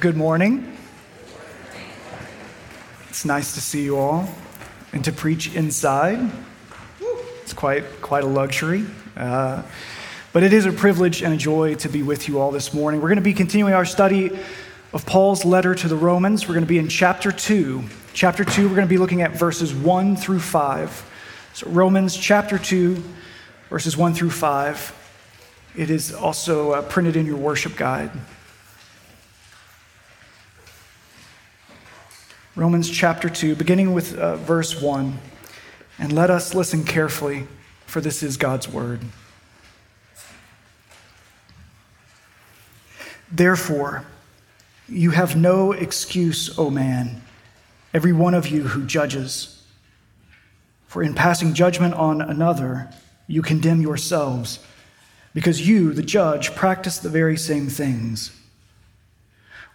Good morning. It's nice to see you all and to preach inside. It's quite, quite a luxury. Uh, but it is a privilege and a joy to be with you all this morning. We're going to be continuing our study of Paul's letter to the Romans. We're going to be in chapter 2. Chapter 2, we're going to be looking at verses 1 through 5. So, Romans chapter 2, verses 1 through 5. It is also uh, printed in your worship guide. Romans chapter 2, beginning with uh, verse 1. And let us listen carefully, for this is God's word. Therefore, you have no excuse, O man, every one of you who judges. For in passing judgment on another, you condemn yourselves, because you, the judge, practice the very same things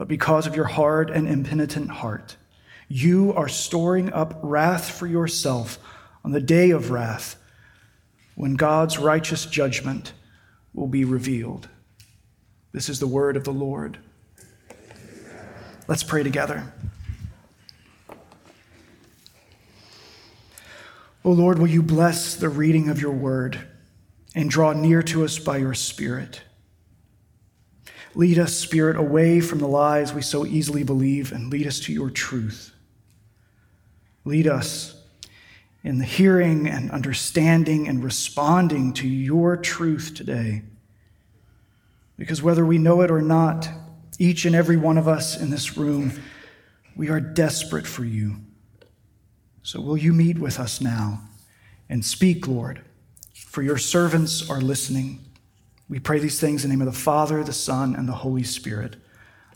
But because of your hard and impenitent heart, you are storing up wrath for yourself on the day of wrath when God's righteous judgment will be revealed. This is the word of the Lord. Let's pray together. O Lord, will you bless the reading of your word and draw near to us by your Spirit? Lead us, Spirit, away from the lies we so easily believe and lead us to your truth. Lead us in the hearing and understanding and responding to your truth today. Because whether we know it or not, each and every one of us in this room, we are desperate for you. So will you meet with us now and speak, Lord, for your servants are listening. We pray these things in the name of the Father, the Son, and the Holy Spirit.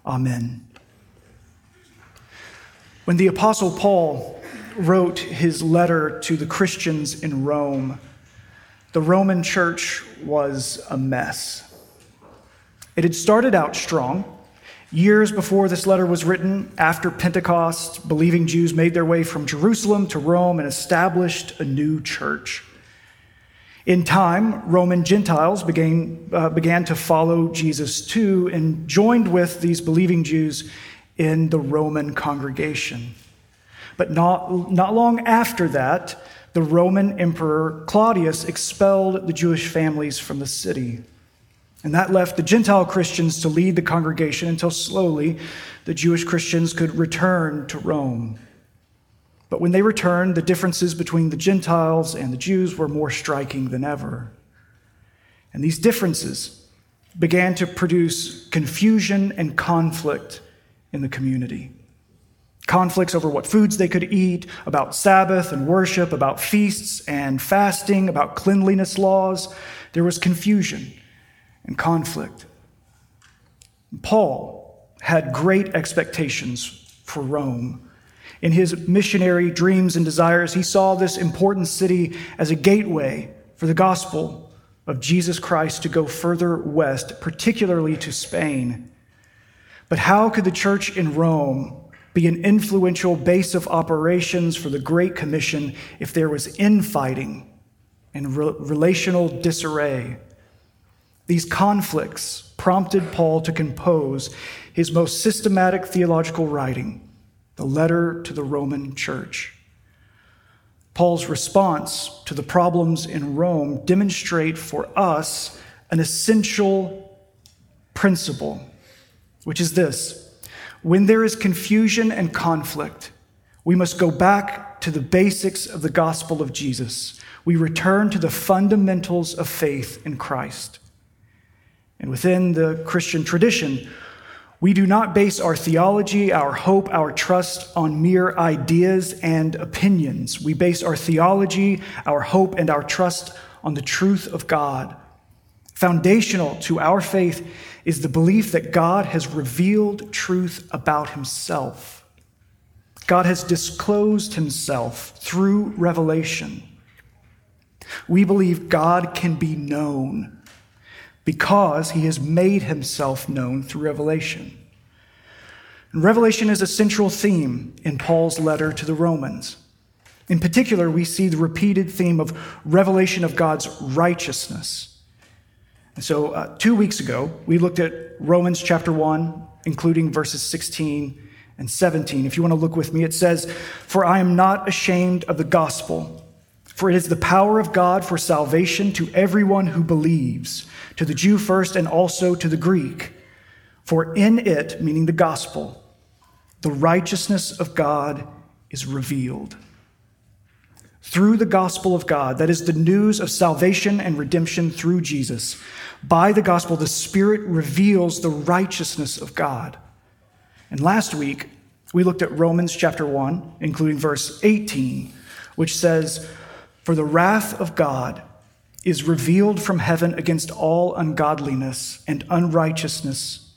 Amen. When the Apostle Paul wrote his letter to the Christians in Rome, the Roman church was a mess. It had started out strong. Years before this letter was written, after Pentecost, believing Jews made their way from Jerusalem to Rome and established a new church. In time, Roman Gentiles began, uh, began to follow Jesus too and joined with these believing Jews in the Roman congregation. But not, not long after that, the Roman Emperor Claudius expelled the Jewish families from the city. And that left the Gentile Christians to lead the congregation until slowly the Jewish Christians could return to Rome. But when they returned, the differences between the Gentiles and the Jews were more striking than ever. And these differences began to produce confusion and conflict in the community. Conflicts over what foods they could eat, about Sabbath and worship, about feasts and fasting, about cleanliness laws. There was confusion and conflict. Paul had great expectations for Rome in his missionary dreams and desires, he saw this important city as a gateway for the gospel of Jesus Christ to go further west, particularly to Spain. But how could the church in Rome be an influential base of operations for the Great Commission if there was infighting and re- relational disarray? These conflicts prompted Paul to compose his most systematic theological writing the letter to the Roman church. Paul's response to the problems in Rome demonstrate for us an essential principle, which is this. When there is confusion and conflict, we must go back to the basics of the gospel of Jesus. We return to the fundamentals of faith in Christ. And within the Christian tradition, we do not base our theology, our hope, our trust on mere ideas and opinions. We base our theology, our hope, and our trust on the truth of God. Foundational to our faith is the belief that God has revealed truth about himself. God has disclosed himself through revelation. We believe God can be known because he has made himself known through revelation. And revelation is a central theme in Paul's letter to the Romans. In particular, we see the repeated theme of revelation of God's righteousness. And so, uh, two weeks ago, we looked at Romans chapter 1, including verses 16 and 17. If you want to look with me, it says, For I am not ashamed of the gospel, for it is the power of God for salvation to everyone who believes, to the Jew first and also to the Greek. For in it, meaning the gospel, the righteousness of God is revealed through the gospel of God, that is the news of salvation and redemption through Jesus. By the gospel, the Spirit reveals the righteousness of God. And last week, we looked at Romans chapter 1, including verse 18, which says, For the wrath of God is revealed from heaven against all ungodliness and unrighteousness,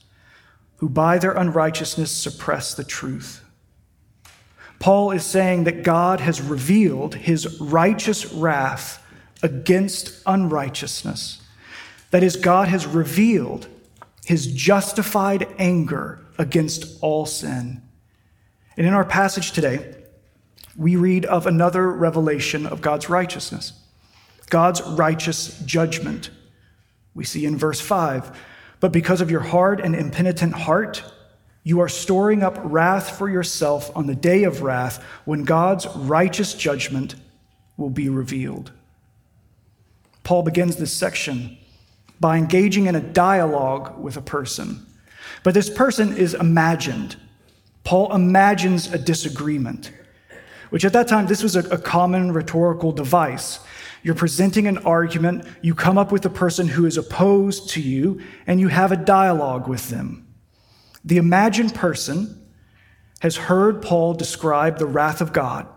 who by their unrighteousness suppress the truth. Paul is saying that God has revealed his righteous wrath against unrighteousness. That is, God has revealed his justified anger against all sin. And in our passage today, we read of another revelation of God's righteousness, God's righteous judgment. We see in verse 5 But because of your hard and impenitent heart, you are storing up wrath for yourself on the day of wrath when God's righteous judgment will be revealed. Paul begins this section by engaging in a dialogue with a person. But this person is imagined. Paul imagines a disagreement, which at that time, this was a, a, common rhetorical device. You're presenting an argument, you come up with a person who is opposed to you, and you have a dialogue with them. The imagined person has heard Paul describe the wrath of God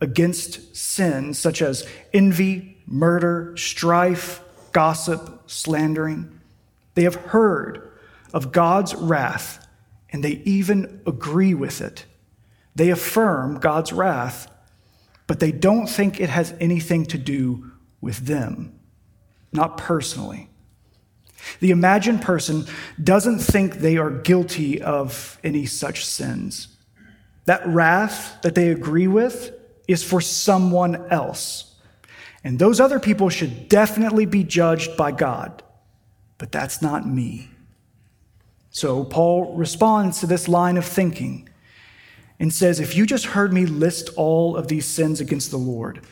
against sin, such as envy, murder, strife, gossip, slandering. They have heard of God's wrath and they even agree with it. They affirm God's wrath, but they don't think it has anything to do with them, not personally. The imagined person doesn't think they are guilty of any such sins. That wrath that they agree with is for someone else. And those other people should definitely be judged by God. But that's not me. So Paul responds to this line of thinking and says, If you just heard me list all of these sins against the Lord,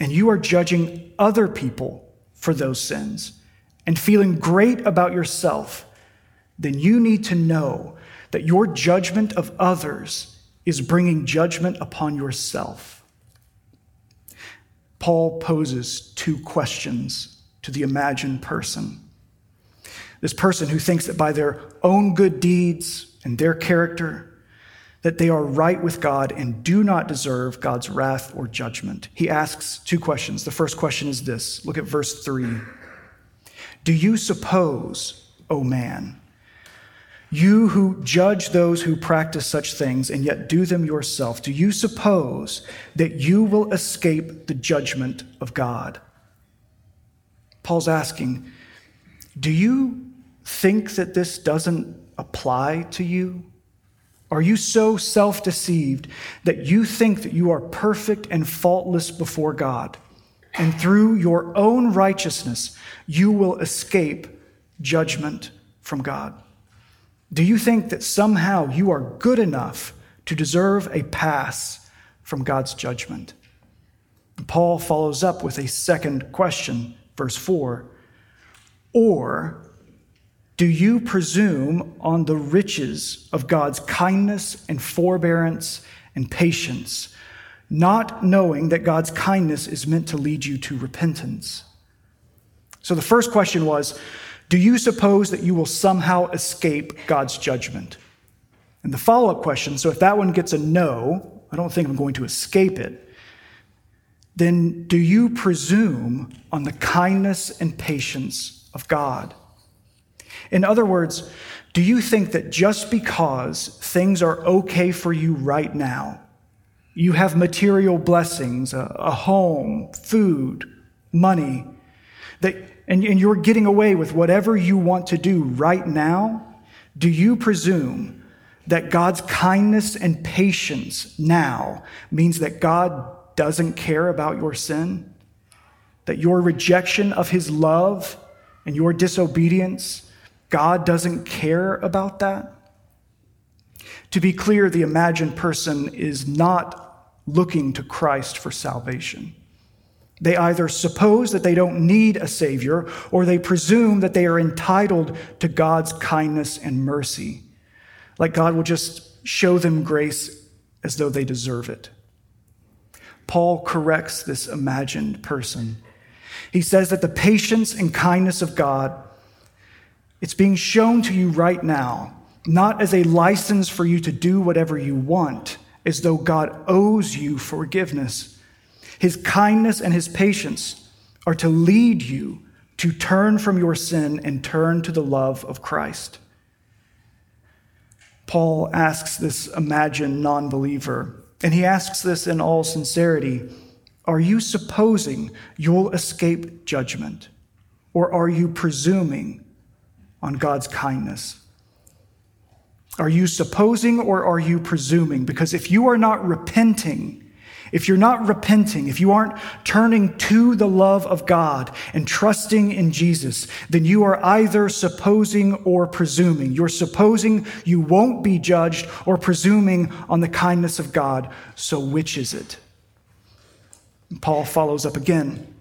and you are judging other people for those sins, and feeling great about yourself, then you need to know that your judgment of others is bringing judgment upon yourself. Paul poses two questions to the imagined person. This person who thinks that by their own good deeds and their character, that they are right with God and do not deserve God's wrath or judgment. He asks two questions. The first question is this look at verse 3. Do you suppose, O man, you who judge those who practice such things and yet do them yourself, do you suppose that you will escape the judgment of God? Paul's asking, Do you think that this doesn't apply to you? Are you so self deceived that you think that you are perfect and faultless before God? and through your own righteousness, you will escape judgment from God? Do you think that somehow you are good enough to deserve a pass from God's judgment? Paul follows up with a second question, verse 4 Or do you presume on the riches of God's kindness and forbearance and patience? not knowing that God's kindness is meant to lead you to repentance. So the first question was Do you suppose that you will somehow escape God's judgment? And the follow up question so if that one gets a no, I don't think I'm going to escape it, then do you presume on the kindness and patience of God? In other words, do you think that just because things are okay for you right now, you have material blessings, a, a home, food, money, that, and, and you're getting away with whatever you want to do right now, do you presume that God's kindness and patience now means that God doesn't care about your sin? That your rejection of his love and your disobedience, God doesn't care about that? To be clear, the imagined person is not looking to Christ for salvation. They either suppose that they don't need a Savior or they presume that they are entitled to God's kindness and mercy. Like God will just show them grace as though they deserve it. Paul corrects this imagined person. He says that the patience and kindness of God, it's being shown to you right now, not as a license for you to do whatever you want, as though God owes you forgiveness his kindness and his patience are to lead you to turn from your sin and turn to the love of Christ. Paul asks this imagined non believer, and he asks this in all sincerity Are you supposing you'll escape judgment, or are you presuming on God's kindness? Are you supposing or are you presuming? Because if you are not repenting, if you're not repenting, if you aren't turning to the love of God and trusting in Jesus, then you are either supposing or presuming. You're supposing you won't be judged or presuming on the kindness of God. So, which is it? Paul follows up again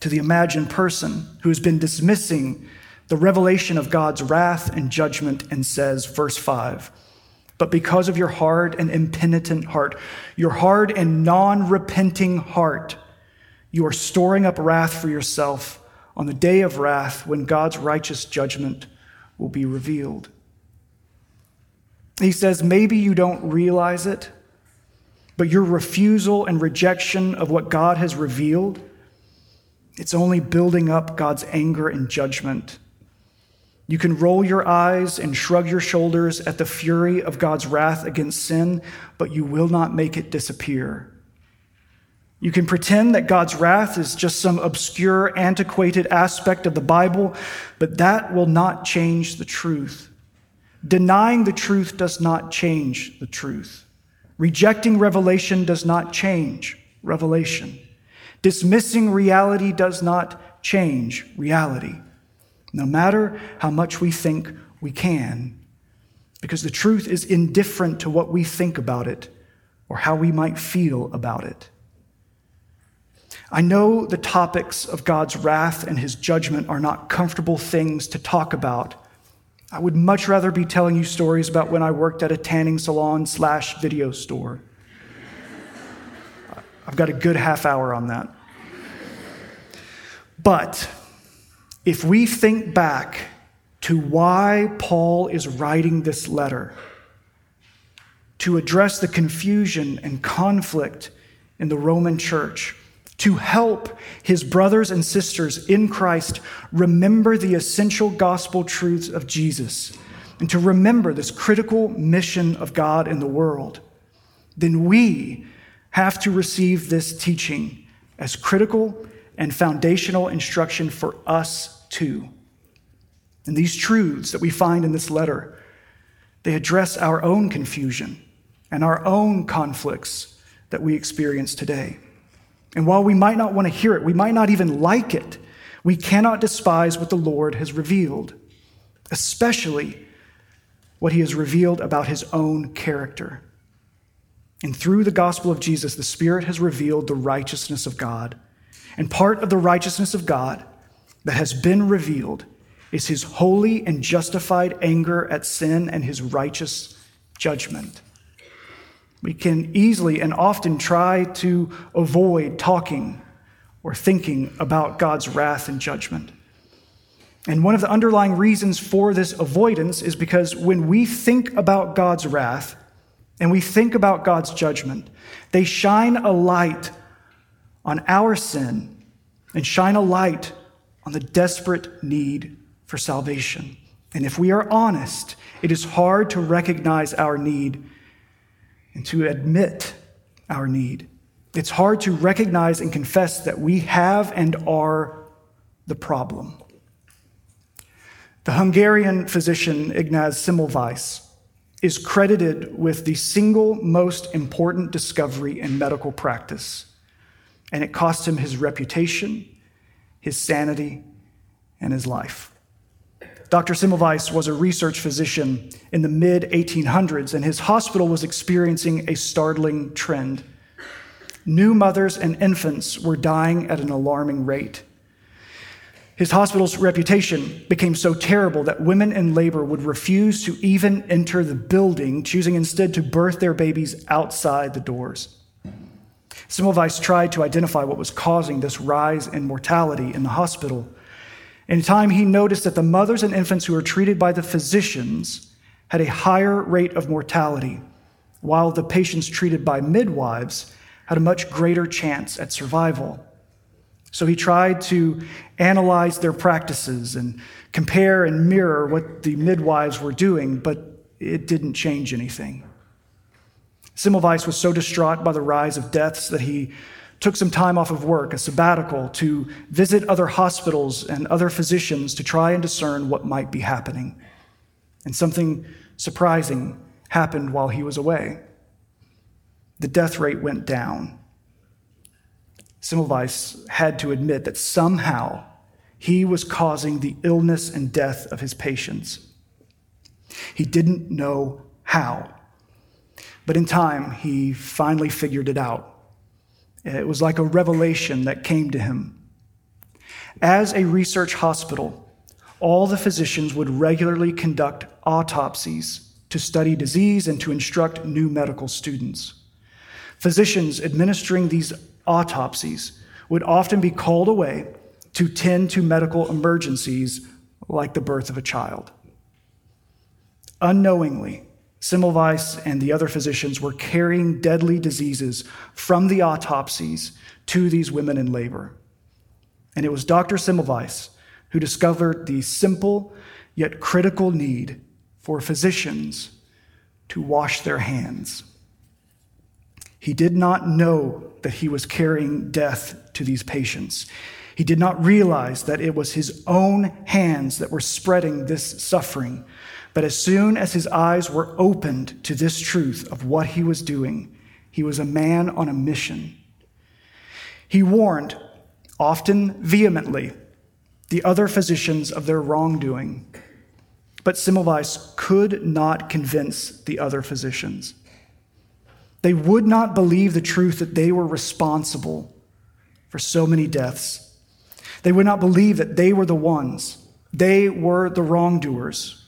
to the imagined person who has been dismissing the revelation of God's wrath and judgment and says, verse 5, but because of your hard and impenitent heart, your hard and non repenting heart, you are storing up wrath for yourself on the day of wrath when God's righteous judgment will be revealed. He says, maybe you don't realize it, but your refusal and rejection of what God has revealed, it's only building up God's anger and judgment you can roll your eyes and shrug your shoulders at the fury of God's wrath against sin, but you will not make it disappear. You can pretend that God's wrath is just some obscure, antiquated aspect of the Bible, but that will not change the truth. Denying the truth does not change the truth. Rejecting revelation does not change revelation. Dismissing reality does not change reality no matter how much we think we can, because the truth is indifferent to what we think about it or how we might feel about it. I know the topics of God's wrath and his judgment are not comfortable things to talk about. I would much rather be telling you stories about when I worked at a tanning salon slash video store. I've got a good half hour on that. But if we think back to why Paul is writing this letter, to address the confusion and conflict in the Roman church, to help his brothers and sisters in Christ remember the essential gospel truths of Jesus, and to remember this critical mission of God in the world, then we have to receive this teaching as critical and foundational instruction for us too. And these truths that we find in this letter, they address our own confusion and our own conflicts that we experience today. And while we might not want to hear it, we might not even like it, we cannot despise what the Lord has revealed, especially what he has revealed about his own character. And through the gospel of Jesus, the Spirit has revealed the righteousness of God and part of the righteousness of God that has been revealed is his holy and justified anger at sin and his righteous judgment. We can easily and often try to avoid talking or thinking about God's wrath and judgment. And one of the underlying reasons for this avoidance is because when we think about God's wrath and we think about God's judgment, they shine a light on our sin and shine a light on the desperate need for salvation. And if we are honest, it is hard to recognize our need and to admit our need. It's hard to recognize and confess that we have and are the problem. The Hungarian physician Ignaz Semmelweis is credited with the single most important discovery in medical practice, and it cost him his reputation, his sanity, and his life. Dr. Semmelweis was a research physician in the mid 1800s, and his hospital was experiencing a startling trend. New mothers and infants were dying at an alarming rate. His hospital's reputation became so terrible that women in labor would refuse to even enter the building, choosing instead to birth their babies outside the doors. Semmelweis tried to identify what was causing this rise in mortality in the hospital. In time, he noticed that the mothers and infants who were treated by the physicians had a higher rate of mortality, while the patients treated by midwives had a much greater chance at survival. So he tried to analyze their practices and compare and mirror what the midwives were doing, but it didn't change anything. Semmelweis was so distraught by the rise of deaths that he took some time off of work, a sabbatical, to visit other hospitals and other physicians to try and discern what might be happening. And something surprising happened while he was away. The death rate went down. Semmelweis had to admit that somehow he was causing the illness and death of his patients. He didn't know how. But in time, he finally figured it out. It was like a revelation that came to him. As a research hospital, all the physicians would regularly conduct autopsies to study disease and to instruct new medical students. Physicians administering these autopsies would often be called away to tend to medical emergencies like the birth of a child. Unknowingly, Semmelweis and the other physicians were carrying deadly diseases from the autopsies to these women in labor. And it was Dr. Semmelweis who discovered the simple yet critical need for physicians to wash their hands. He did not know that he was carrying death to these patients. He did not realize that it was his own hands that were spreading this suffering but as soon as his eyes were opened to this truth of what he was doing, he was a man on a mission. He warned, often vehemently, the other physicians of their wrongdoing. But Semmelweis could not convince the other physicians. They would not believe the truth that they were responsible for so many deaths. They would not believe that they were the ones. They were the wrongdoers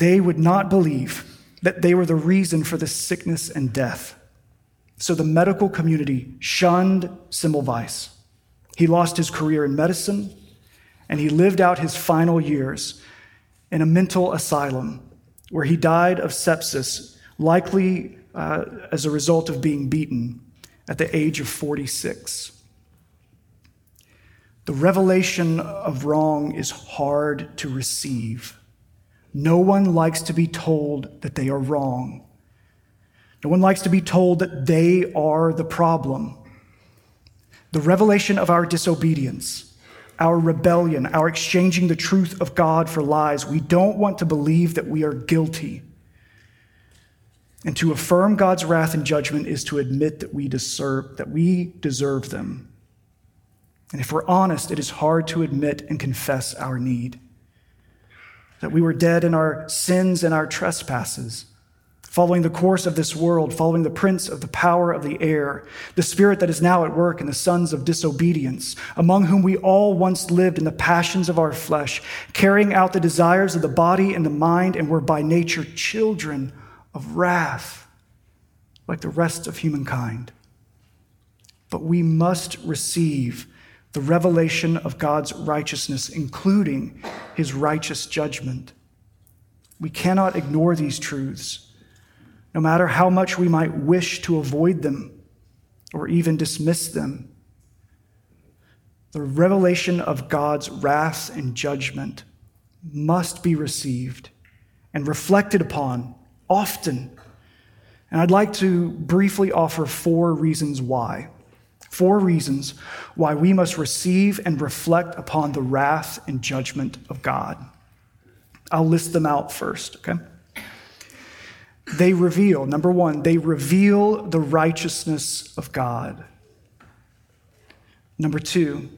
they would not believe that they were the reason for the sickness and death. So the medical community shunned Semmelweis. He lost his career in medicine, and he lived out his final years in a mental asylum where he died of sepsis, likely uh, as a result of being beaten at the age of 46. The revelation of wrong is hard to receive. No one likes to be told that they are wrong. No one likes to be told that they are the problem. The revelation of our disobedience, our rebellion, our exchanging the truth of God for lies, we don't want to believe that we are guilty. And to affirm God's wrath and judgment is to admit that we deserve, that we deserve them. And if we're honest, it is hard to admit and confess our need that we were dead in our sins and our trespasses, following the course of this world, following the prince of the power of the air, the spirit that is now at work in the sons of disobedience, among whom we all once lived in the passions of our flesh, carrying out the desires of the body and the mind, and were by nature children of wrath, like the rest of humankind. But we must receive the revelation of God's righteousness, including his righteous judgment. We cannot ignore these truths, no matter how much we might wish to avoid them or even dismiss them. The revelation of God's wrath and judgment must be received and reflected upon often. And I'd like to briefly offer four reasons why. Four reasons why we must receive and reflect upon the wrath and judgment of God. I'll list them out first, okay? They reveal, number one, they reveal the righteousness of God. Number two,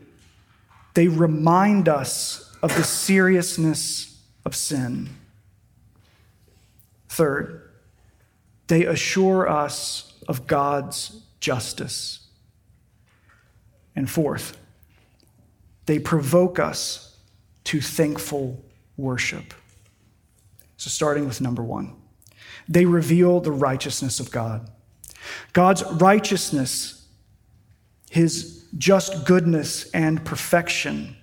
they remind us of the seriousness of sin. Third, they assure us of God's justice. And fourth, they provoke us to thankful worship. So, starting with number one, they reveal the righteousness of God. God's righteousness, his just goodness and perfection,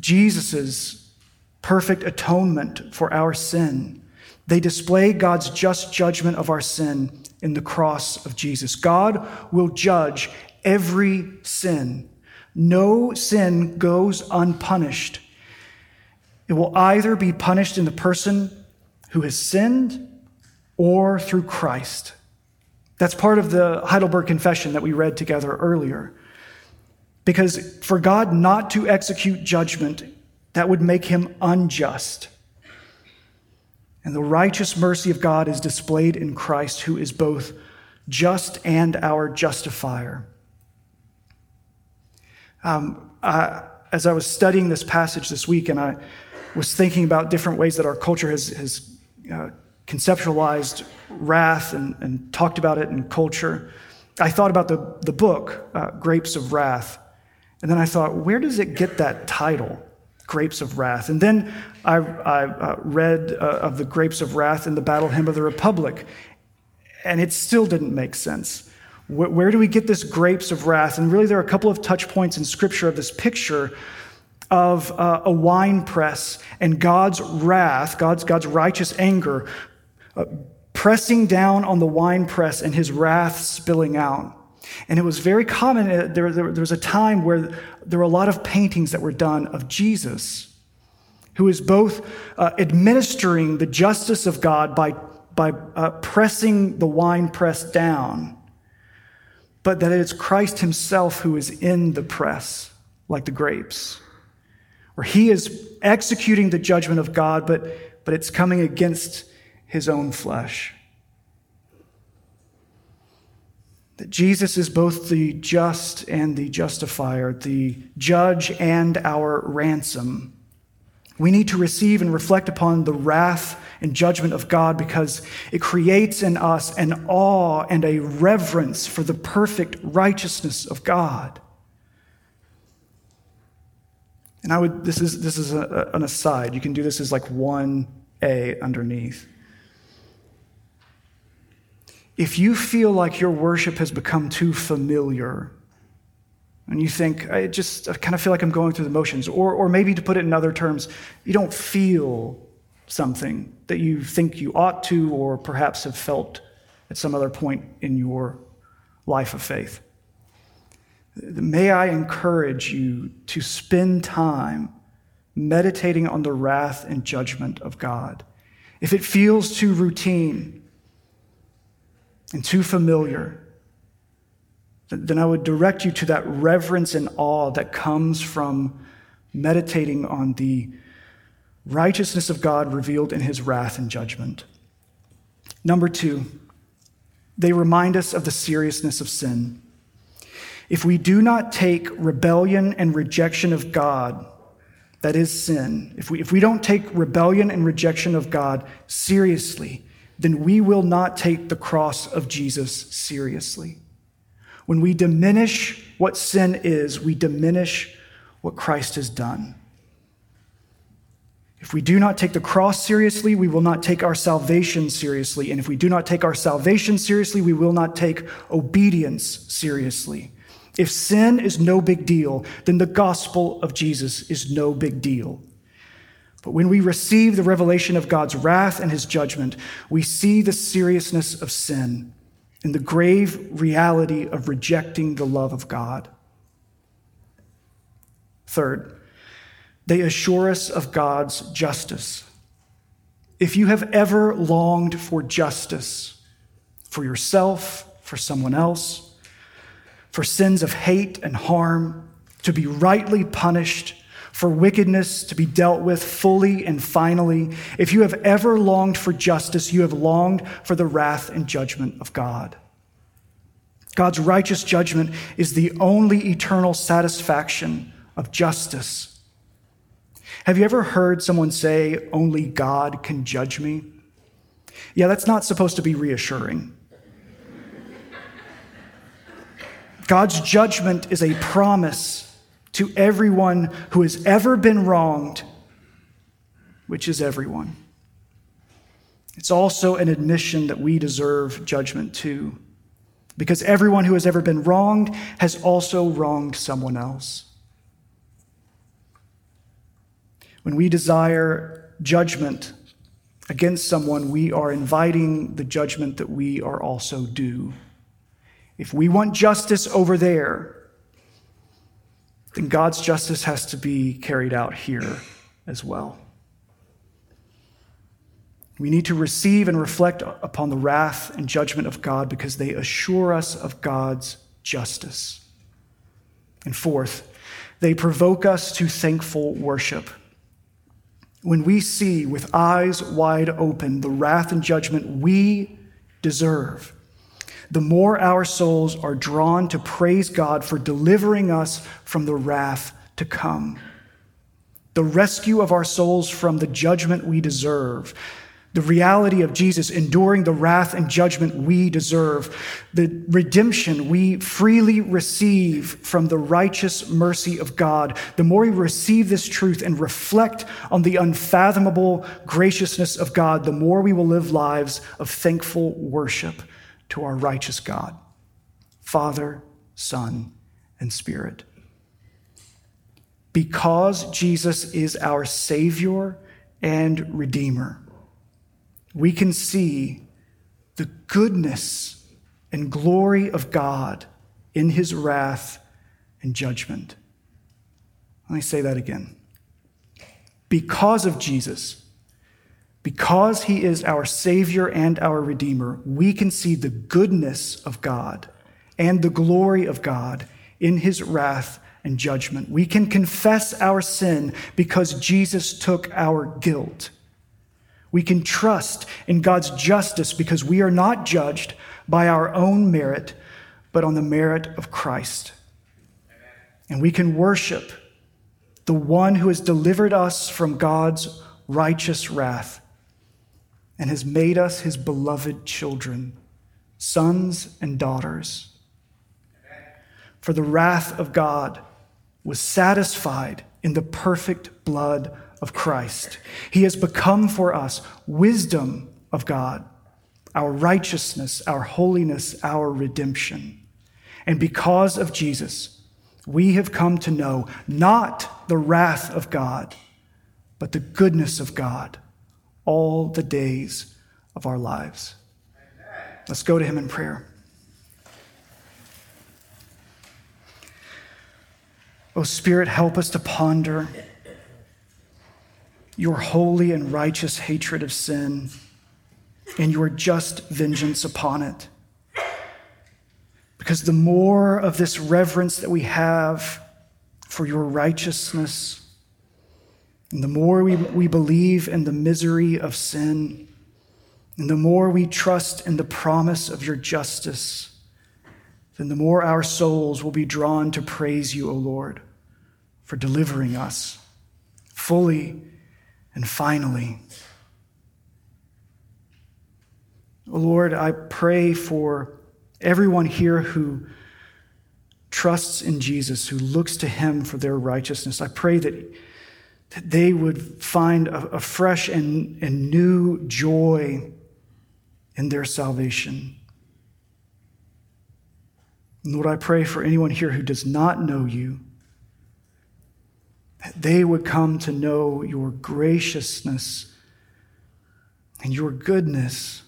Jesus' perfect atonement for our sin. They display God's just judgment of our sin in the cross of Jesus. God will judge every sin. No sin goes unpunished. It will either be punished in the person who has sinned or through Christ. That's part of the Heidelberg Confession that we read together earlier. Because for God not to execute judgment, that would make him unjust. And the righteous mercy of God is displayed in Christ, who is both just and our justifier. Um, I, as I was studying this passage this week, and I was thinking about different ways that our culture has, has uh, conceptualized wrath and, and, talked about it in culture, I thought about the, the book, uh, Grapes of Wrath. And then I thought, where does it get that title, Grapes of Wrath? And then I, I uh, read uh, of the Grapes of Wrath in the Battle Hymn of the Republic, and it still didn't make sense. Where, where do we get this grapes of wrath? And really, there are a couple of touch points in Scripture of this picture of uh, a wine press and God's wrath, God's, God's righteous anger, uh, pressing down on the wine press and his wrath spilling out. And it was very common, uh, there, there, there was a time where there were a lot of paintings that were done of Jesus, who is both uh, administering the justice of God by, by uh, pressing the wine press down, but that it's Christ himself who is in the press, like the grapes where he is executing the judgment of God, but, but it's coming against his own flesh. That Jesus is both the just and the justifier, the judge and our ransom. We need to receive and reflect upon the wrath and judgment of God because it creates in us an awe and a reverence for the perfect righteousness of God. And I would, this is, this is a, an aside. You can do this as like 1A underneath. If you feel like your worship has become too familiar, and you think, I just I kind of feel like I'm going through the motions, or, or maybe to put it in other terms, you don't feel something that you think you ought to, or perhaps have felt at some other point in your life of faith. May I encourage you to spend time meditating on the wrath and judgment of God. If it feels too routine and too familiar, then I would direct you to that reverence and awe that comes from meditating on the righteousness of God revealed in his wrath and judgment. Number two, they remind us of the seriousness of sin. If we do not take rebellion and rejection of God, that is sin, if we, if we don't take rebellion and rejection of God seriously, then we will not take the cross of Jesus seriously. When we diminish what sin is, we diminish what Christ has done. If we do not take the cross seriously, we will not take our salvation seriously. And if we do not take our salvation seriously, we will not take obedience seriously. If sin is no big deal, then the gospel of Jesus is no big deal. But when we receive the revelation of God's wrath and his judgment, we see the seriousness of sin and the grave reality of rejecting the love of God. Third, They assure us of God's justice. If you have ever longed for justice for yourself, for someone else, for sins of hate and harm, to be rightly punished, for wickedness to be dealt with fully and finally, if you have ever longed for justice, you have longed for the wrath and judgment of God. God's righteous judgment is the only eternal satisfaction of justice. Have you ever heard someone say, Only God can judge me? Yeah, that's not supposed to be reassuring. God's judgment is a promise to everyone who has ever been wronged, which is everyone. It's also an admission that we deserve judgment too because everyone who has ever been wronged has also wronged someone else. When we desire judgment against someone, we are inviting the judgment that we are also due. If we want justice over there, then God's justice has to be carried out here as well. We need to receive and reflect upon the wrath and judgment of God because they assure us of God's justice. And fourth, they provoke us to thankful worship. When we see with eyes wide open the wrath and judgment we deserve, the more our souls are drawn to praise God for delivering us from the wrath to come. The rescue of our souls from the judgment we deserve. The reality of Jesus enduring the wrath and judgment we deserve, the redemption we freely receive from the righteous mercy of God, the more we receive this truth and reflect on the unfathomable graciousness of God, the more we will live lives of thankful worship to our righteous God, Father, Son, and Spirit. Because Jesus is our Savior and Redeemer we can see the goodness and glory of God in his wrath and judgment. Let me say that again. Because of Jesus, because he is our Savior and our Redeemer, we can see the goodness of God and the glory of God in his wrath and judgment. We can confess our sin because Jesus took our guilt. We can trust in God's justice because we are not judged by our own merit, but on the merit of Christ. And we can worship the one who has delivered us from God's righteous wrath and has made us his beloved children, sons and daughters. For the wrath of God was satisfied in the perfect blood of Christ. He has become for us wisdom of God, our righteousness, our holiness, our redemption. And because of Jesus, we have come to know not the wrath of God, but the goodness of God all the days of our lives. Let's go to him in prayer. Oh, Spirit, help us to ponder your holy and righteous hatred of sin and your just vengeance upon it. Because the more of this reverence that we have for your righteousness, and the more we, we believe in the misery of sin, and the more we trust in the promise of your justice, then the more our souls will be drawn to praise you, O Lord, for delivering us fully and finally, O Lord, I pray for everyone here who trusts in Jesus, who looks to him for their righteousness. I pray that, that they would find a, a fresh and, and new joy in their salvation. Lord, I pray for anyone here who does not know you that they would come to know your graciousness and your goodness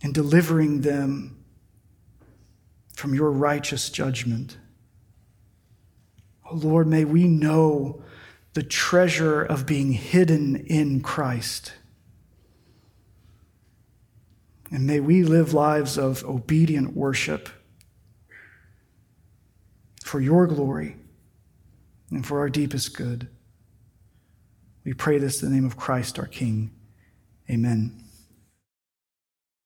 in delivering them from your righteous judgment. Oh Lord, may we know the treasure of being hidden in Christ. And may we live lives of obedient worship for your glory and for our deepest good. We pray this in the name of Christ our King. Amen.